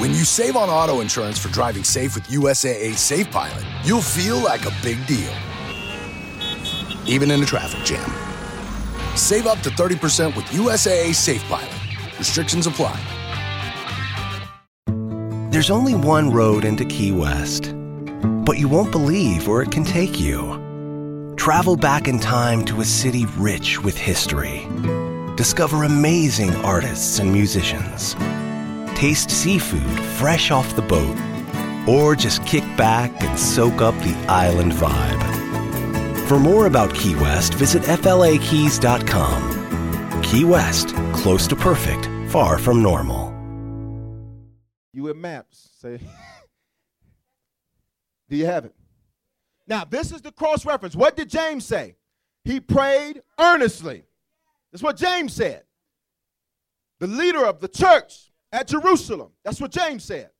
When you save on auto insurance for driving safe with USAA Safe Pilot, you'll feel like a big deal, even in a traffic jam. Save up to 30% with USAA Safe Pilot. Restrictions apply. There's only one road into Key West, but you won't believe where it can take you. Travel back in time to a city rich with history. Discover amazing artists and musicians. Taste seafood fresh off the boat. Or just kick back and soak up the island vibe. For more about Key West, visit FLAKeys.com. Key West, close to perfect, far from normal. You with maps. Say, do you have it? Now, this is the cross reference. What did James say? He prayed earnestly. That's what James said. The leader of the church at Jerusalem. That's what James said.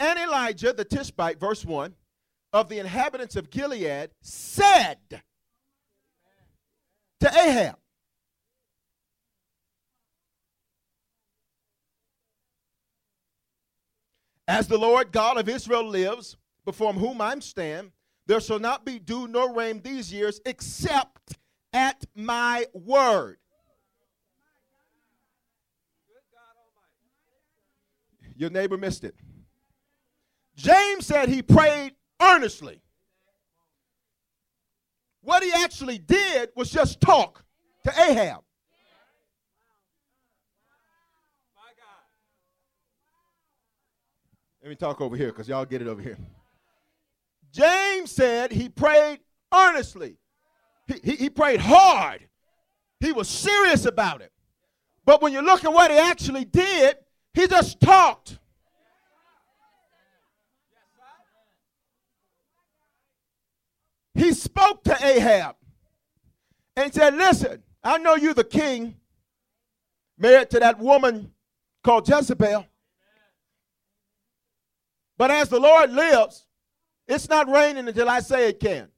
And Elijah, the Tishbite, verse 1, of the inhabitants of Gilead, said to Ahab, As the Lord God of Israel lives, before whom I'm stand, there shall not be dew nor rain these years except at my word. Your neighbor missed it. James said he prayed earnestly. What he actually did was just talk to Ahab. Let me talk over here because y'all get it over here. James said he prayed earnestly. He, he, he, prayed hard. He was serious about it. But when you look at what he actually did, he just talked. He spoke to Ahab and said, Listen, I know you're the king, married to that woman called Jezebel. But as the Lord lives, it's not raining until I say it can.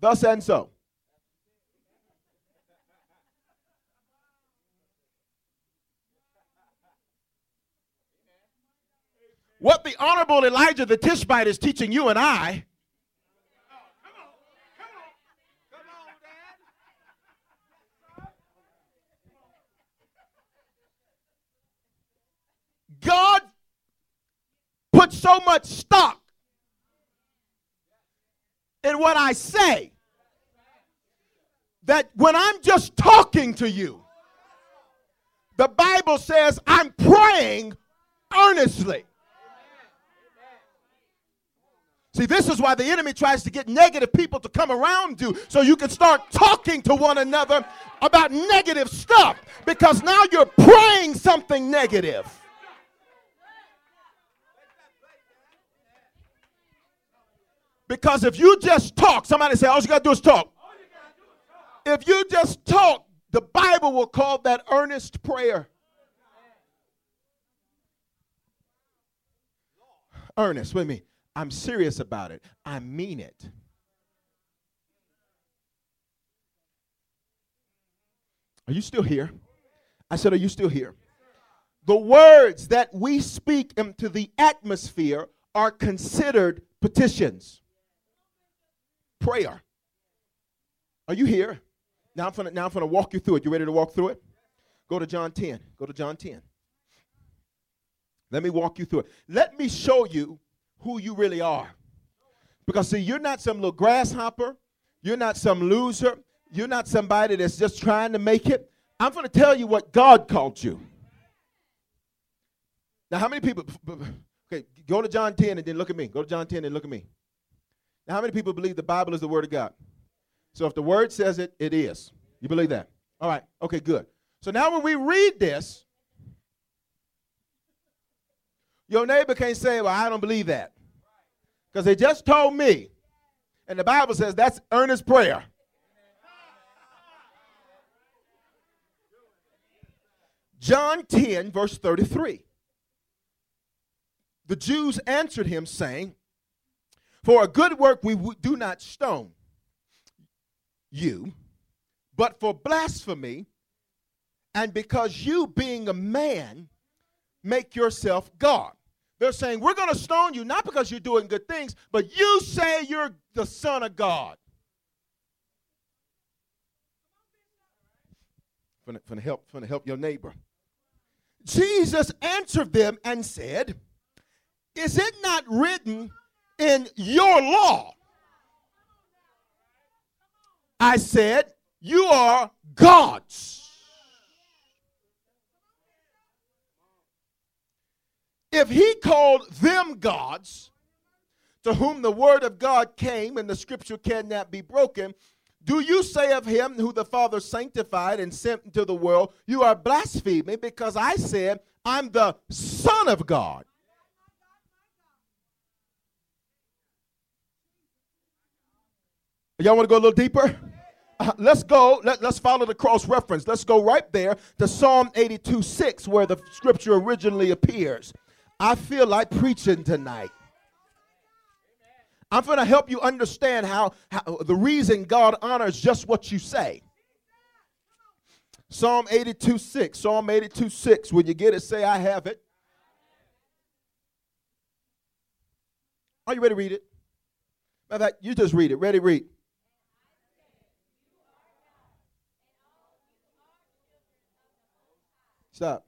Thus and so. What the Honorable Elijah the Tishbite is teaching you and I God put so much stock in what I say that when I'm just talking to you, the Bible says I'm praying earnestly. See, this is why the enemy tries to get negative people to come around you so you can start talking to one another about negative stuff because now you're praying something negative. Because if you just talk, somebody say, all you got to do is talk. If you just talk, the Bible will call that earnest prayer. Earnest, with me. I'm serious about it. I mean it. Are you still here? I said, Are you still here? The words that we speak into the atmosphere are considered petitions prayer. Are you here? Now I'm gonna now I'm gonna walk you through it. You ready to walk through it? Go to John 10. Go to John 10. Let me walk you through it. Let me show you who you really are. Because see, you're not some little grasshopper, you're not some loser, you're not somebody that's just trying to make it. I'm going to tell you what God called you. Now, how many people? Okay, go to John 10 and then look at me. Go to John 10 and look at me. Now, how many people believe the Bible is the Word of God? So if the Word says it, it is. You believe that? All right. Okay, good. So now when we read this, your neighbor can't say, Well, I don't believe that. Because they just told me. And the Bible says that's earnest prayer. John 10, verse 33. The Jews answered him, saying, for a good work we do not stone you, but for blasphemy, and because you, being a man, make yourself God. They're saying, We're going to stone you not because you're doing good things, but you say you're the Son of God. From the help, from help your neighbor. Jesus answered them and said, Is it not written in your law? I said, You are gods. If he called them gods, to whom the word of God came and the scripture cannot be broken, do you say of him who the Father sanctified and sent into the world, You are blaspheming because I said, I'm the Son of God? Y'all want to go a little deeper? Uh, let's go. Let, let's follow the cross reference. Let's go right there to Psalm 82 6, where the scripture originally appears. I feel like preaching tonight. I'm going to help you understand how, how the reason God honors just what you say. Psalm 82 6. Psalm 82 6. When you get it, say, I have it. Are you ready to read it? Matter of fact, you just read it. Ready, read. Stop.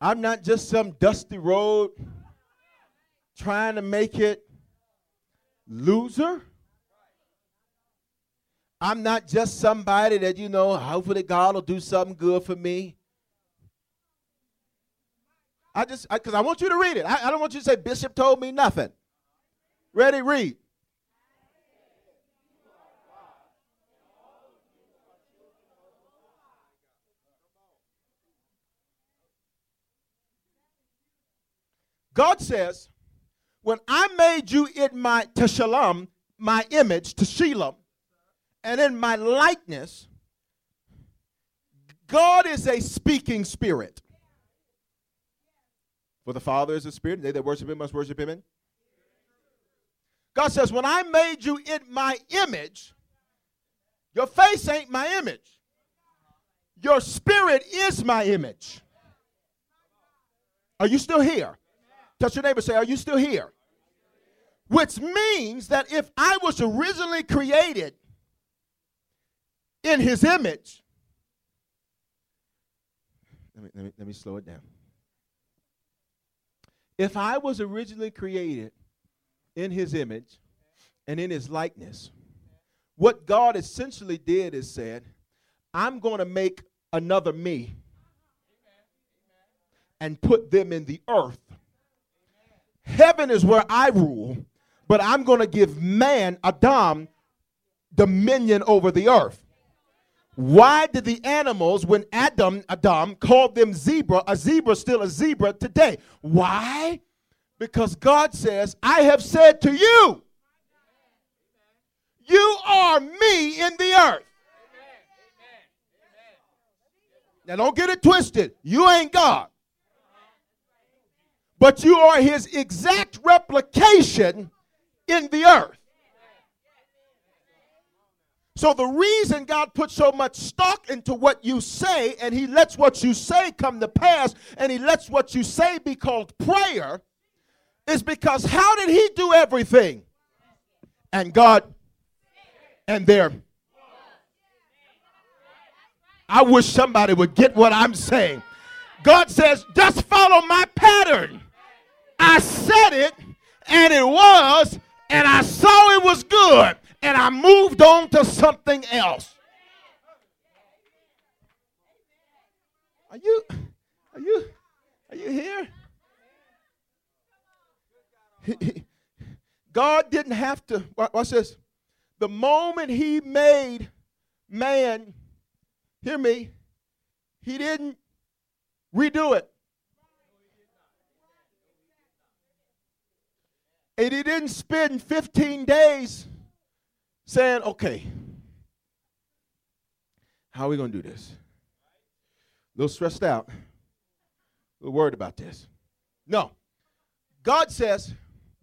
I'm not just some dusty road trying to make it loser. I'm not just somebody that, you know, hopefully God will do something good for me. I just, because I, I, want you to read it. I, I don't want you to say, Bishop told me nothing. Ready, read. God says, when I made you in my teshalam, my image, teshilam, and in my likeness, God is a speaking spirit. For the Father is a spirit, they that worship him must worship him in. God says, when I made you in my image, your face ain't my image. Your spirit is my image. Are you still here? Touch your neighbor say, Are you still here? Which means that if I was originally created in his image, let me, let me, let me slow it down. If I was originally created in his image and in his likeness, what God essentially did is said, I'm going to make another me and put them in the earth Heaven is where I rule, but I'm going to give man, Adam, dominion over the earth. Why did the animals, when Adam, Adam called them zebra, a zebra still a zebra today? Why? Because God says, I have said to you, you are me in the earth. Now don't get it twisted. You ain't God but you are his exact replication in the earth. So, the reason God puts so much stock into what you say, and He lets what you say come to pass, and He lets what you say be called prayer, is because how did He do everything? And God, and there. I wish somebody would get what I'm saying. God says, just follow my pattern. I said it, and it was, and I saw it was good, and I moved on to something else. Are you, are you, are you here? God didn't have to, watch this. The moment He made man, hear me, He didn't redo it. And he didn't spend 15 days saying, okay, how are we going to do this? A little stressed out, a little worried about this. No. God says,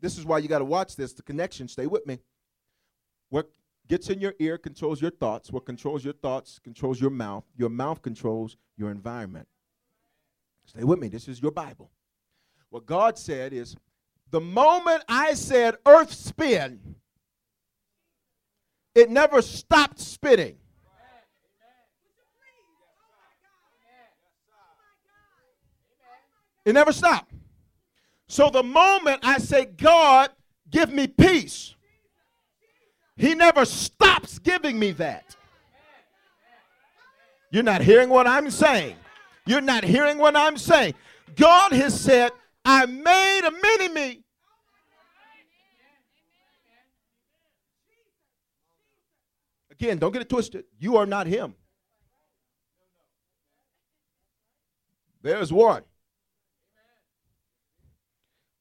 this is why you got to watch this, the connection, stay with me. What gets in your ear controls your thoughts. What controls your thoughts controls your mouth. Your mouth controls your environment. Stay with me. This is your Bible. What God said is the moment I said earth spin, it never stopped spinning. It never stopped. So the moment I say, God, give me peace, He never stops giving me that. You're not hearing what I'm saying. You're not hearing what I'm saying. God has said, I made a mini me. Again, don't get it twisted. You are not him. There's one.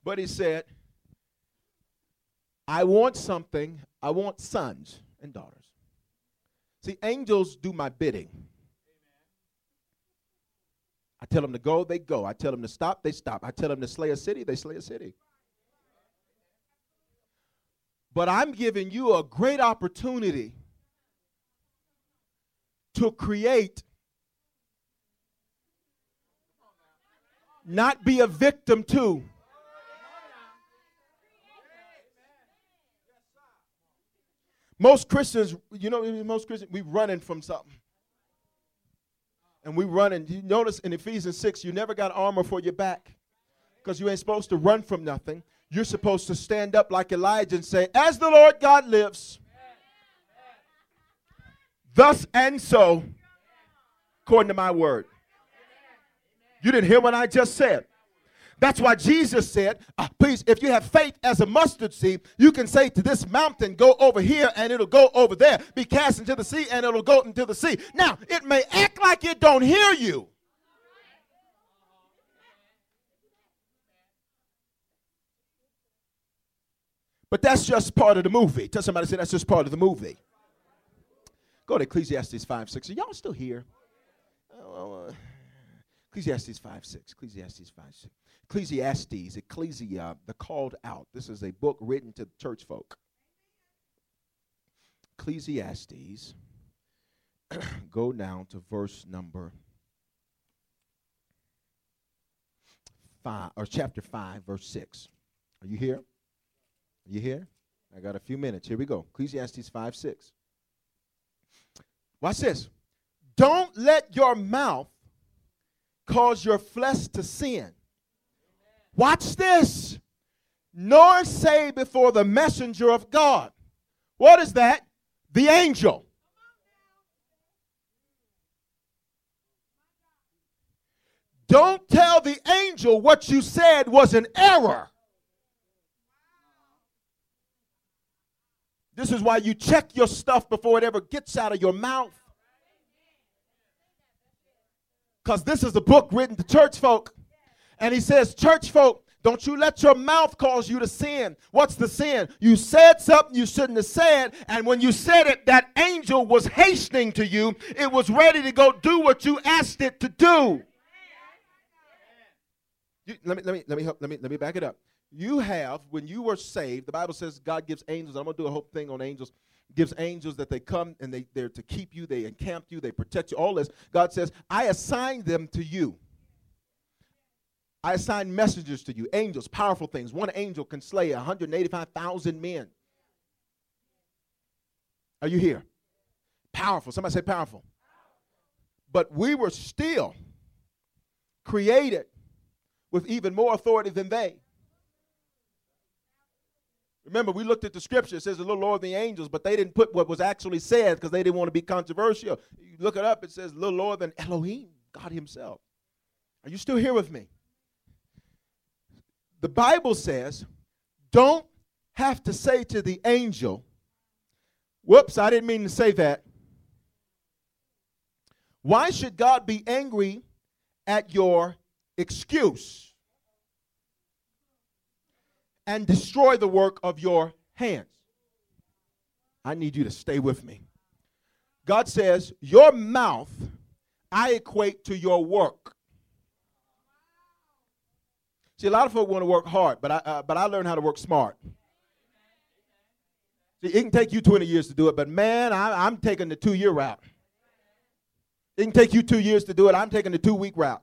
But he said, I want something. I want sons and daughters. See, angels do my bidding. I tell them to go, they go. I tell them to stop, they stop. I tell them to slay a city, they slay a city. But I'm giving you a great opportunity to create, not be a victim to. Most Christians, you know, most Christians, we running from something and we run and you notice in Ephesians 6 you never got armor for your back because you ain't supposed to run from nothing. You're supposed to stand up like Elijah and say, As the Lord God lives, thus and so, according to my word. You didn't hear what I just said. That's why Jesus said, uh, please, if you have faith as a mustard seed, you can say to this mountain, go over here and it'll go over there. Be cast into the sea and it'll go into the sea. Now, it may act like it don't hear you. But that's just part of the movie. Tell somebody, say that's just part of the movie. Go to Ecclesiastes 5 6. Are y'all still here? Uh, Ecclesiastes 5 6. Ecclesiastes 5 6. Ecclesiastes, Ecclesia, the called out. This is a book written to the church folk. Ecclesiastes, go down to verse number 5, or chapter 5, verse 6. Are you here? Are you here? I got a few minutes. Here we go. Ecclesiastes 5, 6. Watch this. Don't let your mouth cause your flesh to sin. Watch this. Nor say before the messenger of God. What is that? The angel. Don't tell the angel what you said was an error. This is why you check your stuff before it ever gets out of your mouth. Because this is a book written to church folk. And he says, Church folk, don't you let your mouth cause you to sin. What's the sin? You said something you shouldn't have said, and when you said it, that angel was hastening to you. It was ready to go do what you asked it to do. You, let me let me let me help, let me let me back it up. You have when you were saved, the Bible says God gives angels. I'm gonna do a whole thing on angels. Gives angels that they come and they, they're to keep you, they encamp you, they protect you, all this. God says, I assign them to you. I assign messengers to you, angels, powerful things. One angel can slay 185,000 men. Are you here? Powerful. Somebody say powerful. But we were still created with even more authority than they. Remember, we looked at the scripture. It says a little lower than the angels, but they didn't put what was actually said because they didn't want to be controversial. You look it up, it says a little lower than Elohim, God Himself. Are you still here with me? The Bible says, don't have to say to the angel, whoops, I didn't mean to say that. Why should God be angry at your excuse and destroy the work of your hands? I need you to stay with me. God says, Your mouth I equate to your work. See, a lot of folk want to work hard, but I, uh, but I learned how to work smart. See, it can take you 20 years to do it, but man, I, I'm taking the two year route. It can take you two years to do it. I'm taking the two week route.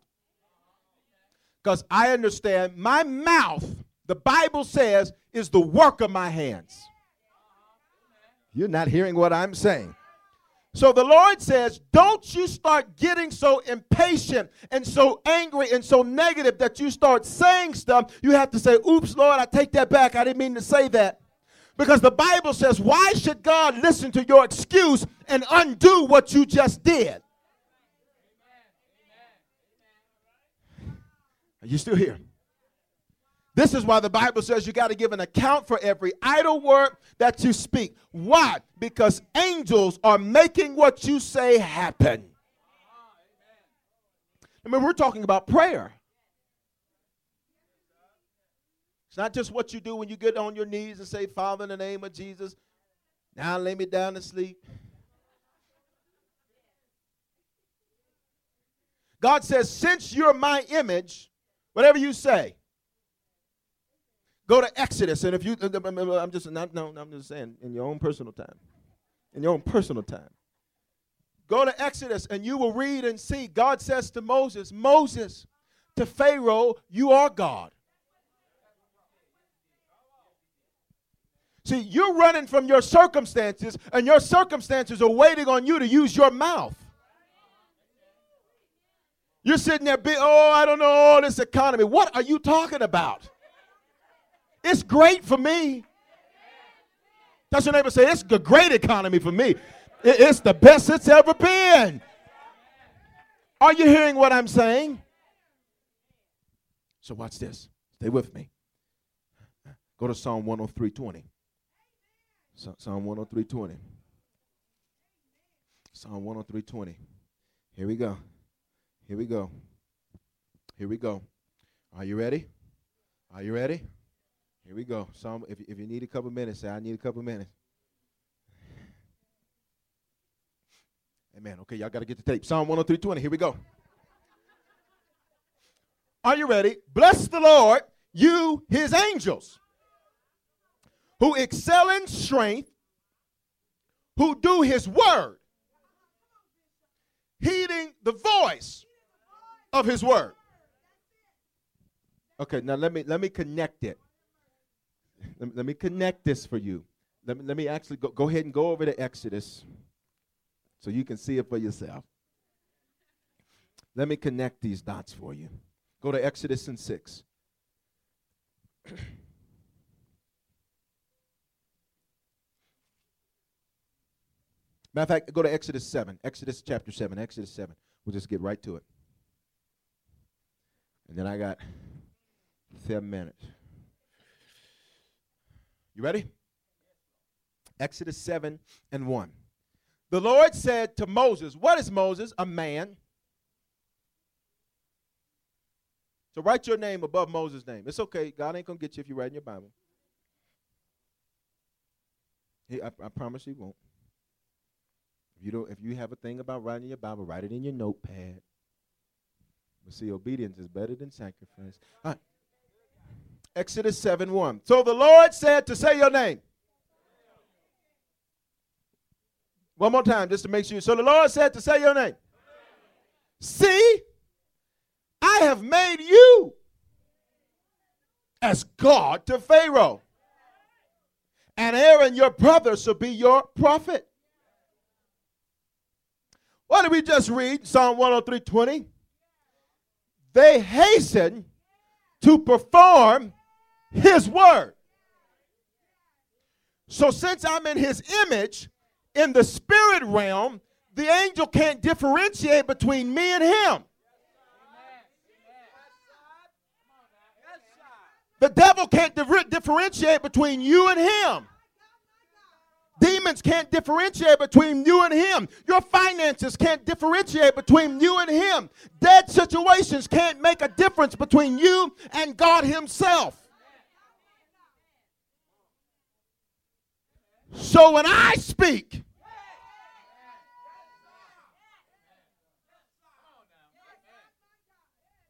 Because I understand my mouth, the Bible says, is the work of my hands. You're not hearing what I'm saying. So the Lord says, don't you start getting so impatient and so angry and so negative that you start saying stuff. You have to say, oops, Lord, I take that back. I didn't mean to say that. Because the Bible says, why should God listen to your excuse and undo what you just did? Are you still here? This is why the Bible says you got to give an account for every idle word that you speak. Why? Because angels are making what you say happen. I mean, we're talking about prayer. It's not just what you do when you get on your knees and say, Father, in the name of Jesus, now lay me down to sleep. God says, since you're my image, whatever you say, Go to Exodus, and if you, I'm just not, no, I'm just saying, in your own personal time, in your own personal time. Go to Exodus, and you will read and see. God says to Moses, Moses, to Pharaoh, you are God. See, you're running from your circumstances, and your circumstances are waiting on you to use your mouth. You're sitting there, oh, I don't know, all this economy. What are you talking about? It's great for me. That's your neighbor say, it's a great economy for me. It's the best it's ever been. Are you hearing what I'm saying? So watch this. Stay with me. Go to Psalm 103.20. Psalm 103.20. Psalm 103.20. Here we go. Here we go. Here we go. Are you ready? Are you ready? Here we go. Some, if, if you need a couple minutes, say, I need a couple minutes. Amen. Okay, y'all got to get the tape. Psalm 103.20. Here we go. Are you ready? Bless the Lord, you, his angels, who excel in strength, who do his word, heeding the voice of his word. Okay, now let me let me connect it. Let me, let me connect this for you. Let me, let me actually go, go ahead and go over to Exodus so you can see it for yourself. Let me connect these dots for you. Go to Exodus and 6. Matter of fact, go to Exodus 7. Exodus chapter 7. Exodus 7. We'll just get right to it. And then I got seven minutes. You ready? Exodus 7 and 1. The Lord said to Moses, What is Moses? A man. So write your name above Moses' name. It's okay. God ain't going to get you if you write in your Bible. He, I, I promise he won't. If you don't, if you have a thing about writing your Bible, write it in your notepad. But see, obedience is better than sacrifice. All right. Exodus 7 1. So the Lord said to say your name. One more time, just to make sure. So the Lord said to say your name. See, I have made you as God to Pharaoh. And Aaron, your brother, shall be your prophet. What did we just read? Psalm 103 20. They hasten to perform his word. So, since I'm in his image in the spirit realm, the angel can't differentiate between me and him. The devil can't differentiate between you and him. Demons can't differentiate between you and him. Your finances can't differentiate between you and him. Dead situations can't make a difference between you and God himself. So when I speak,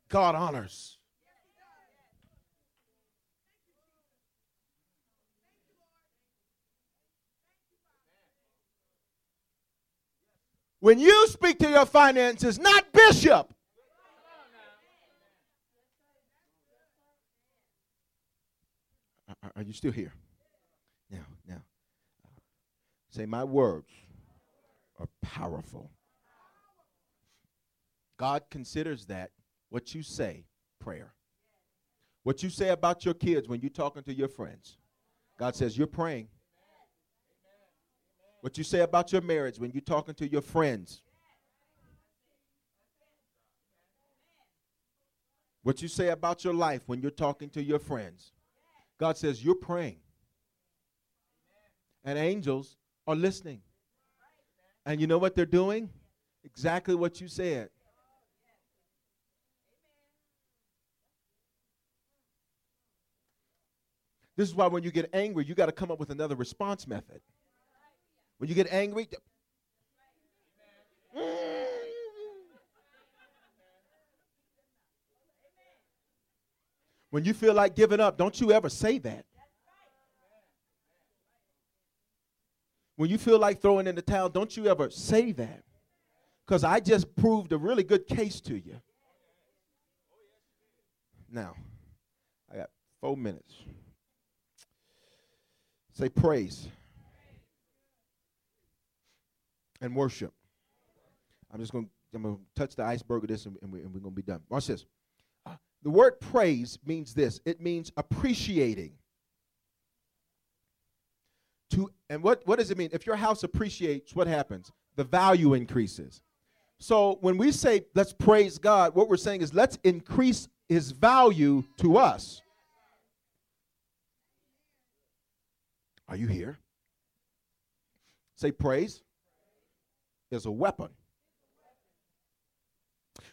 God honors. When you speak to your finances, not bishop. Uh, uh, are you still here? Say, my words are powerful. God considers that what you say prayer. What you say about your kids when you're talking to your friends. God says you're praying. What you say about your marriage when you're talking to your friends. What you say about your life when you're talking to your friends. God says you're praying. And angels are listening. And you know what they're doing? Exactly what you said. This is why when you get angry, you got to come up with another response method. When you get angry, when you feel like giving up, don't you ever say that. When you feel like throwing in the towel, don't you ever say that. Because I just proved a really good case to you. Now, I got four minutes. Say praise and worship. I'm just going to I'm going to touch the iceberg of this and, we, are going to be done. Watch this. Uh, the word praise means this it means appreciating. To, and what, what does it mean? If your house appreciates, what happens? The value increases. So when we say let's praise God, what we're saying is let's increase his value to us. Are you here? Say praise is a weapon.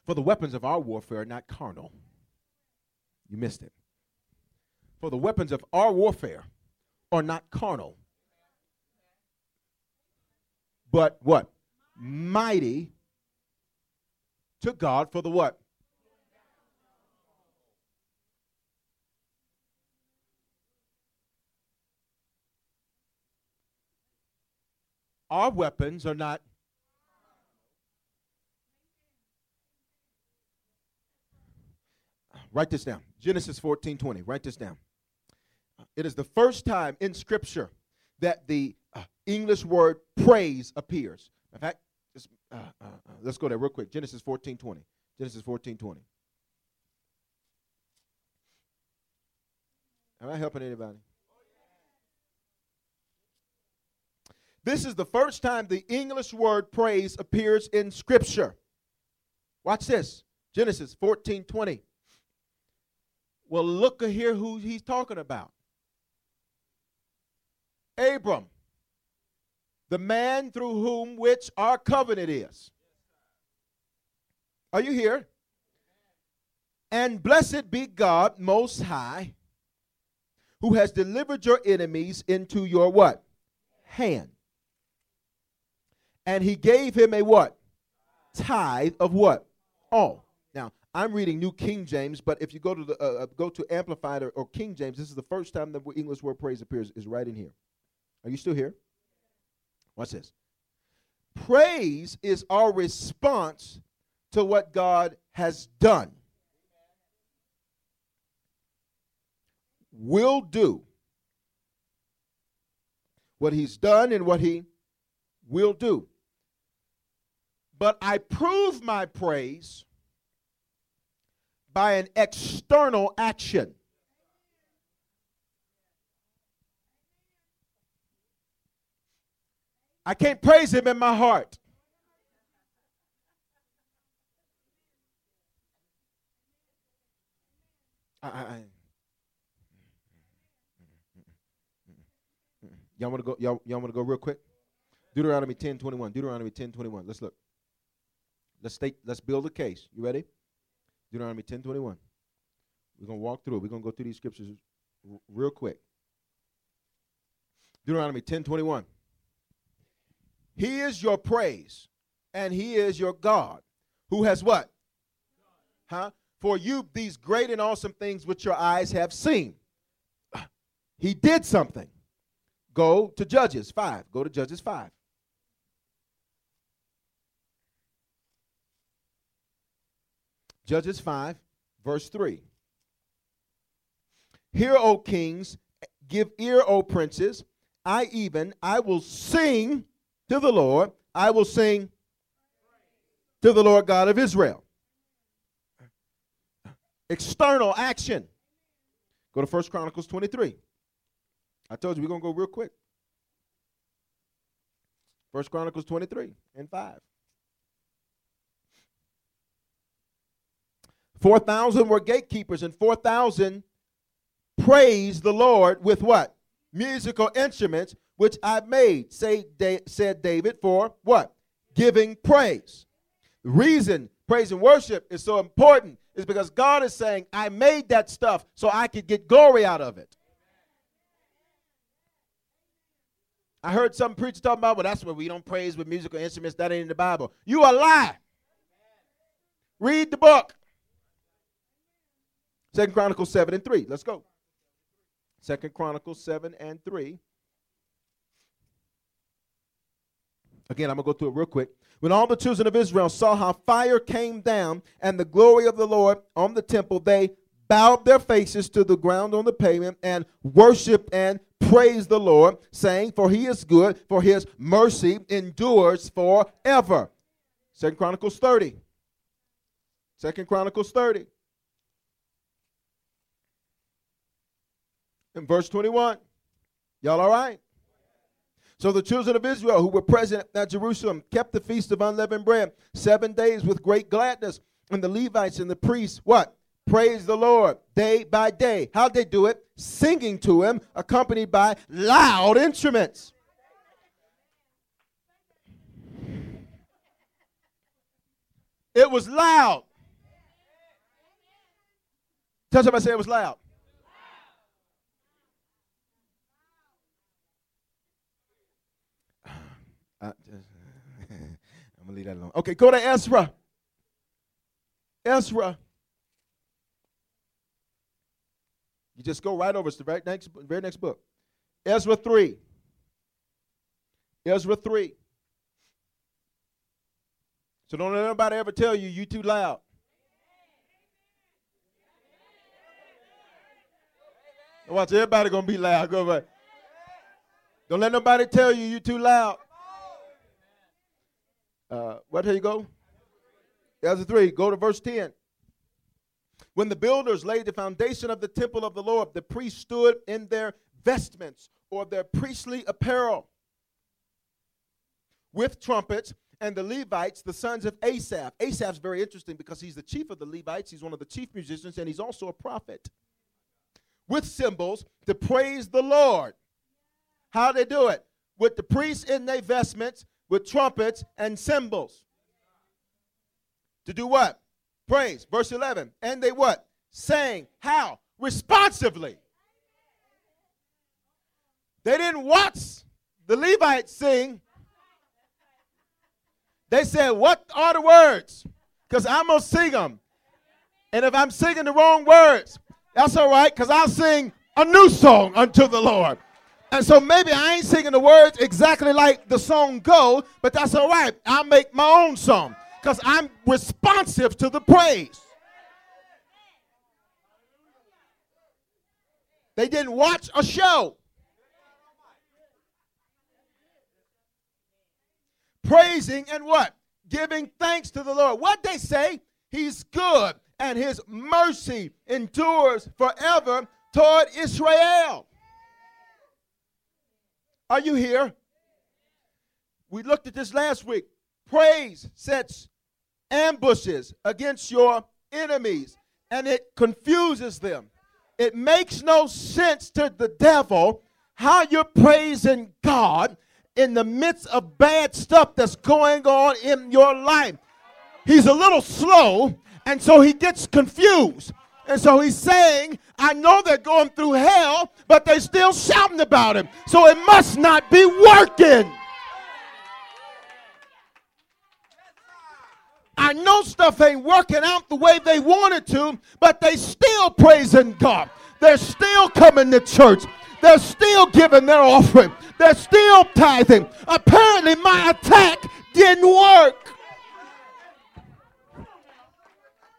For the weapons of our warfare are not carnal. You missed it. For the weapons of our warfare are not carnal. But what? Mighty to God for the what? Our weapons are not Write this down. Genesis 14 20. Write this down. It is the first time in Scripture that the English word praise appears. In fact, uh, uh, uh, let's go there real quick. Genesis 14 20. Genesis 14 20. Am I helping anybody? This is the first time the English word praise appears in Scripture. Watch this Genesis 14 20. Well, look here who he's talking about Abram, the man through whom which our covenant is. Are you here? And blessed be God most high, who has delivered your enemies into your what? Hand and he gave him a what? Tithe of what? All. Now, I'm reading New King James, but if you go to the uh, uh, go to Amplified or, or, King James, this is the first time the English word praise appears is right in here. Are you still here? Watch this. Praise is our response to what God has done. Will do what he's done and what he will do. But I prove my praise by an external action. I can't praise him in my heart. I, I, y'all want to go? Y'all, y'all want to go real quick? Deuteronomy 10 21. Deuteronomy 10 21. Let's look. Let's state, let's build a case. You ready? Deuteronomy 10 21. We're going to walk through it. We're going to go through these scriptures r- real quick. Deuteronomy 10 21. He is your praise, and he is your God, who has what? Huh? For you, these great and awesome things which your eyes have seen. He did something. Go to Judges 5. Go to Judges 5. Judges 5, verse 3. Hear, O kings, give ear, O princes. I even, I will sing to the Lord. I will sing to the Lord God of Israel. External action. Go to First Chronicles 23. I told you we're going to go real quick. First Chronicles 23 and 5. 4,000 were gatekeepers and 4,000 praised the Lord with what? Musical instruments which I made, say, da- said David, for what? Giving praise. The reason praise and worship is so important is because God is saying, I made that stuff so I could get glory out of it. I heard some preacher talking about, well, that's what we don't praise with musical instruments. That ain't in the Bible. You a lie. Read the book. Second Chronicles 7 and 3. Let's go. Second Chronicles 7 and 3. Again, I'm going to go through it real quick. When all the children of Israel saw how fire came down and the glory of the Lord on the temple, they bowed their faces to the ground on the pavement and worshiped and praised the Lord, saying, For he is good, for his mercy endures forever. Second Chronicles 30. Second Chronicles 30. In verse 21. Y'all all right? So the children of Israel who were present at Jerusalem kept the feast of unleavened bread seven days with great gladness. And the Levites and the priests, what? Praise the Lord day by day. How'd they do it? Singing to him, accompanied by loud instruments. It was loud. Tell somebody say it was loud. I, am gonna leave that alone. Okay, go to Ezra. Ezra. You just go right over. It's the very next, very next book. Ezra 3. Ezra 3. So don't let anybody ever tell you you too loud. Watch everybody gonna be loud. Go right. Don't let nobody tell you you too loud. Uh, what here you go? Ezra 3. Go to verse 10. When the builders laid the foundation of the temple of the Lord, the priests stood in their vestments or their priestly apparel with trumpets, and the Levites, the sons of Asaph. Asaph's very interesting because he's the chief of the Levites, he's one of the chief musicians, and he's also a prophet. With cymbals to praise the Lord. How they do it? With the priests in their vestments, with trumpets and cymbals. To do what? Praise. Verse 11. And they what? Sang. How? Responsively. They didn't watch the Levites sing. They said, What are the words? Because I'm going to sing them. And if I'm singing the wrong words, that's all right, because I'll sing a new song unto the Lord. And so maybe I ain't singing the words exactly like the song go, but that's all right. I'll make my own song because I'm responsive to the praise. They didn't watch a show. Praising and what? Giving thanks to the Lord. What they say? He's good and his mercy endures forever toward Israel. Are you here? We looked at this last week. Praise sets ambushes against your enemies and it confuses them. It makes no sense to the devil how you're praising God in the midst of bad stuff that's going on in your life. He's a little slow, and so he gets confused. And so he's saying, I know they're going through hell, but they're still shouting about him. So it must not be working. I know stuff ain't working out the way they wanted to, but they still praising God. They're still coming to church. They're still giving their offering. They're still tithing. Apparently, my attack didn't work.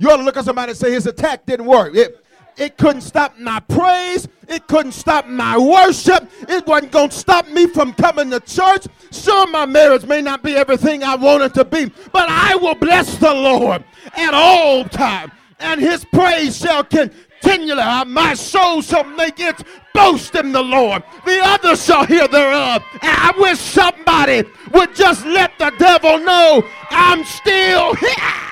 You ought to look at somebody and say, His attack didn't work. It, it couldn't stop my praise. It couldn't stop my worship. It wasn't going to stop me from coming to church. Sure, my marriage may not be everything I want it to be, but I will bless the Lord at all times, and his praise shall continually. Uh, my soul shall make its boast in the Lord. The others shall hear thereof. And I wish somebody would just let the devil know I'm still here.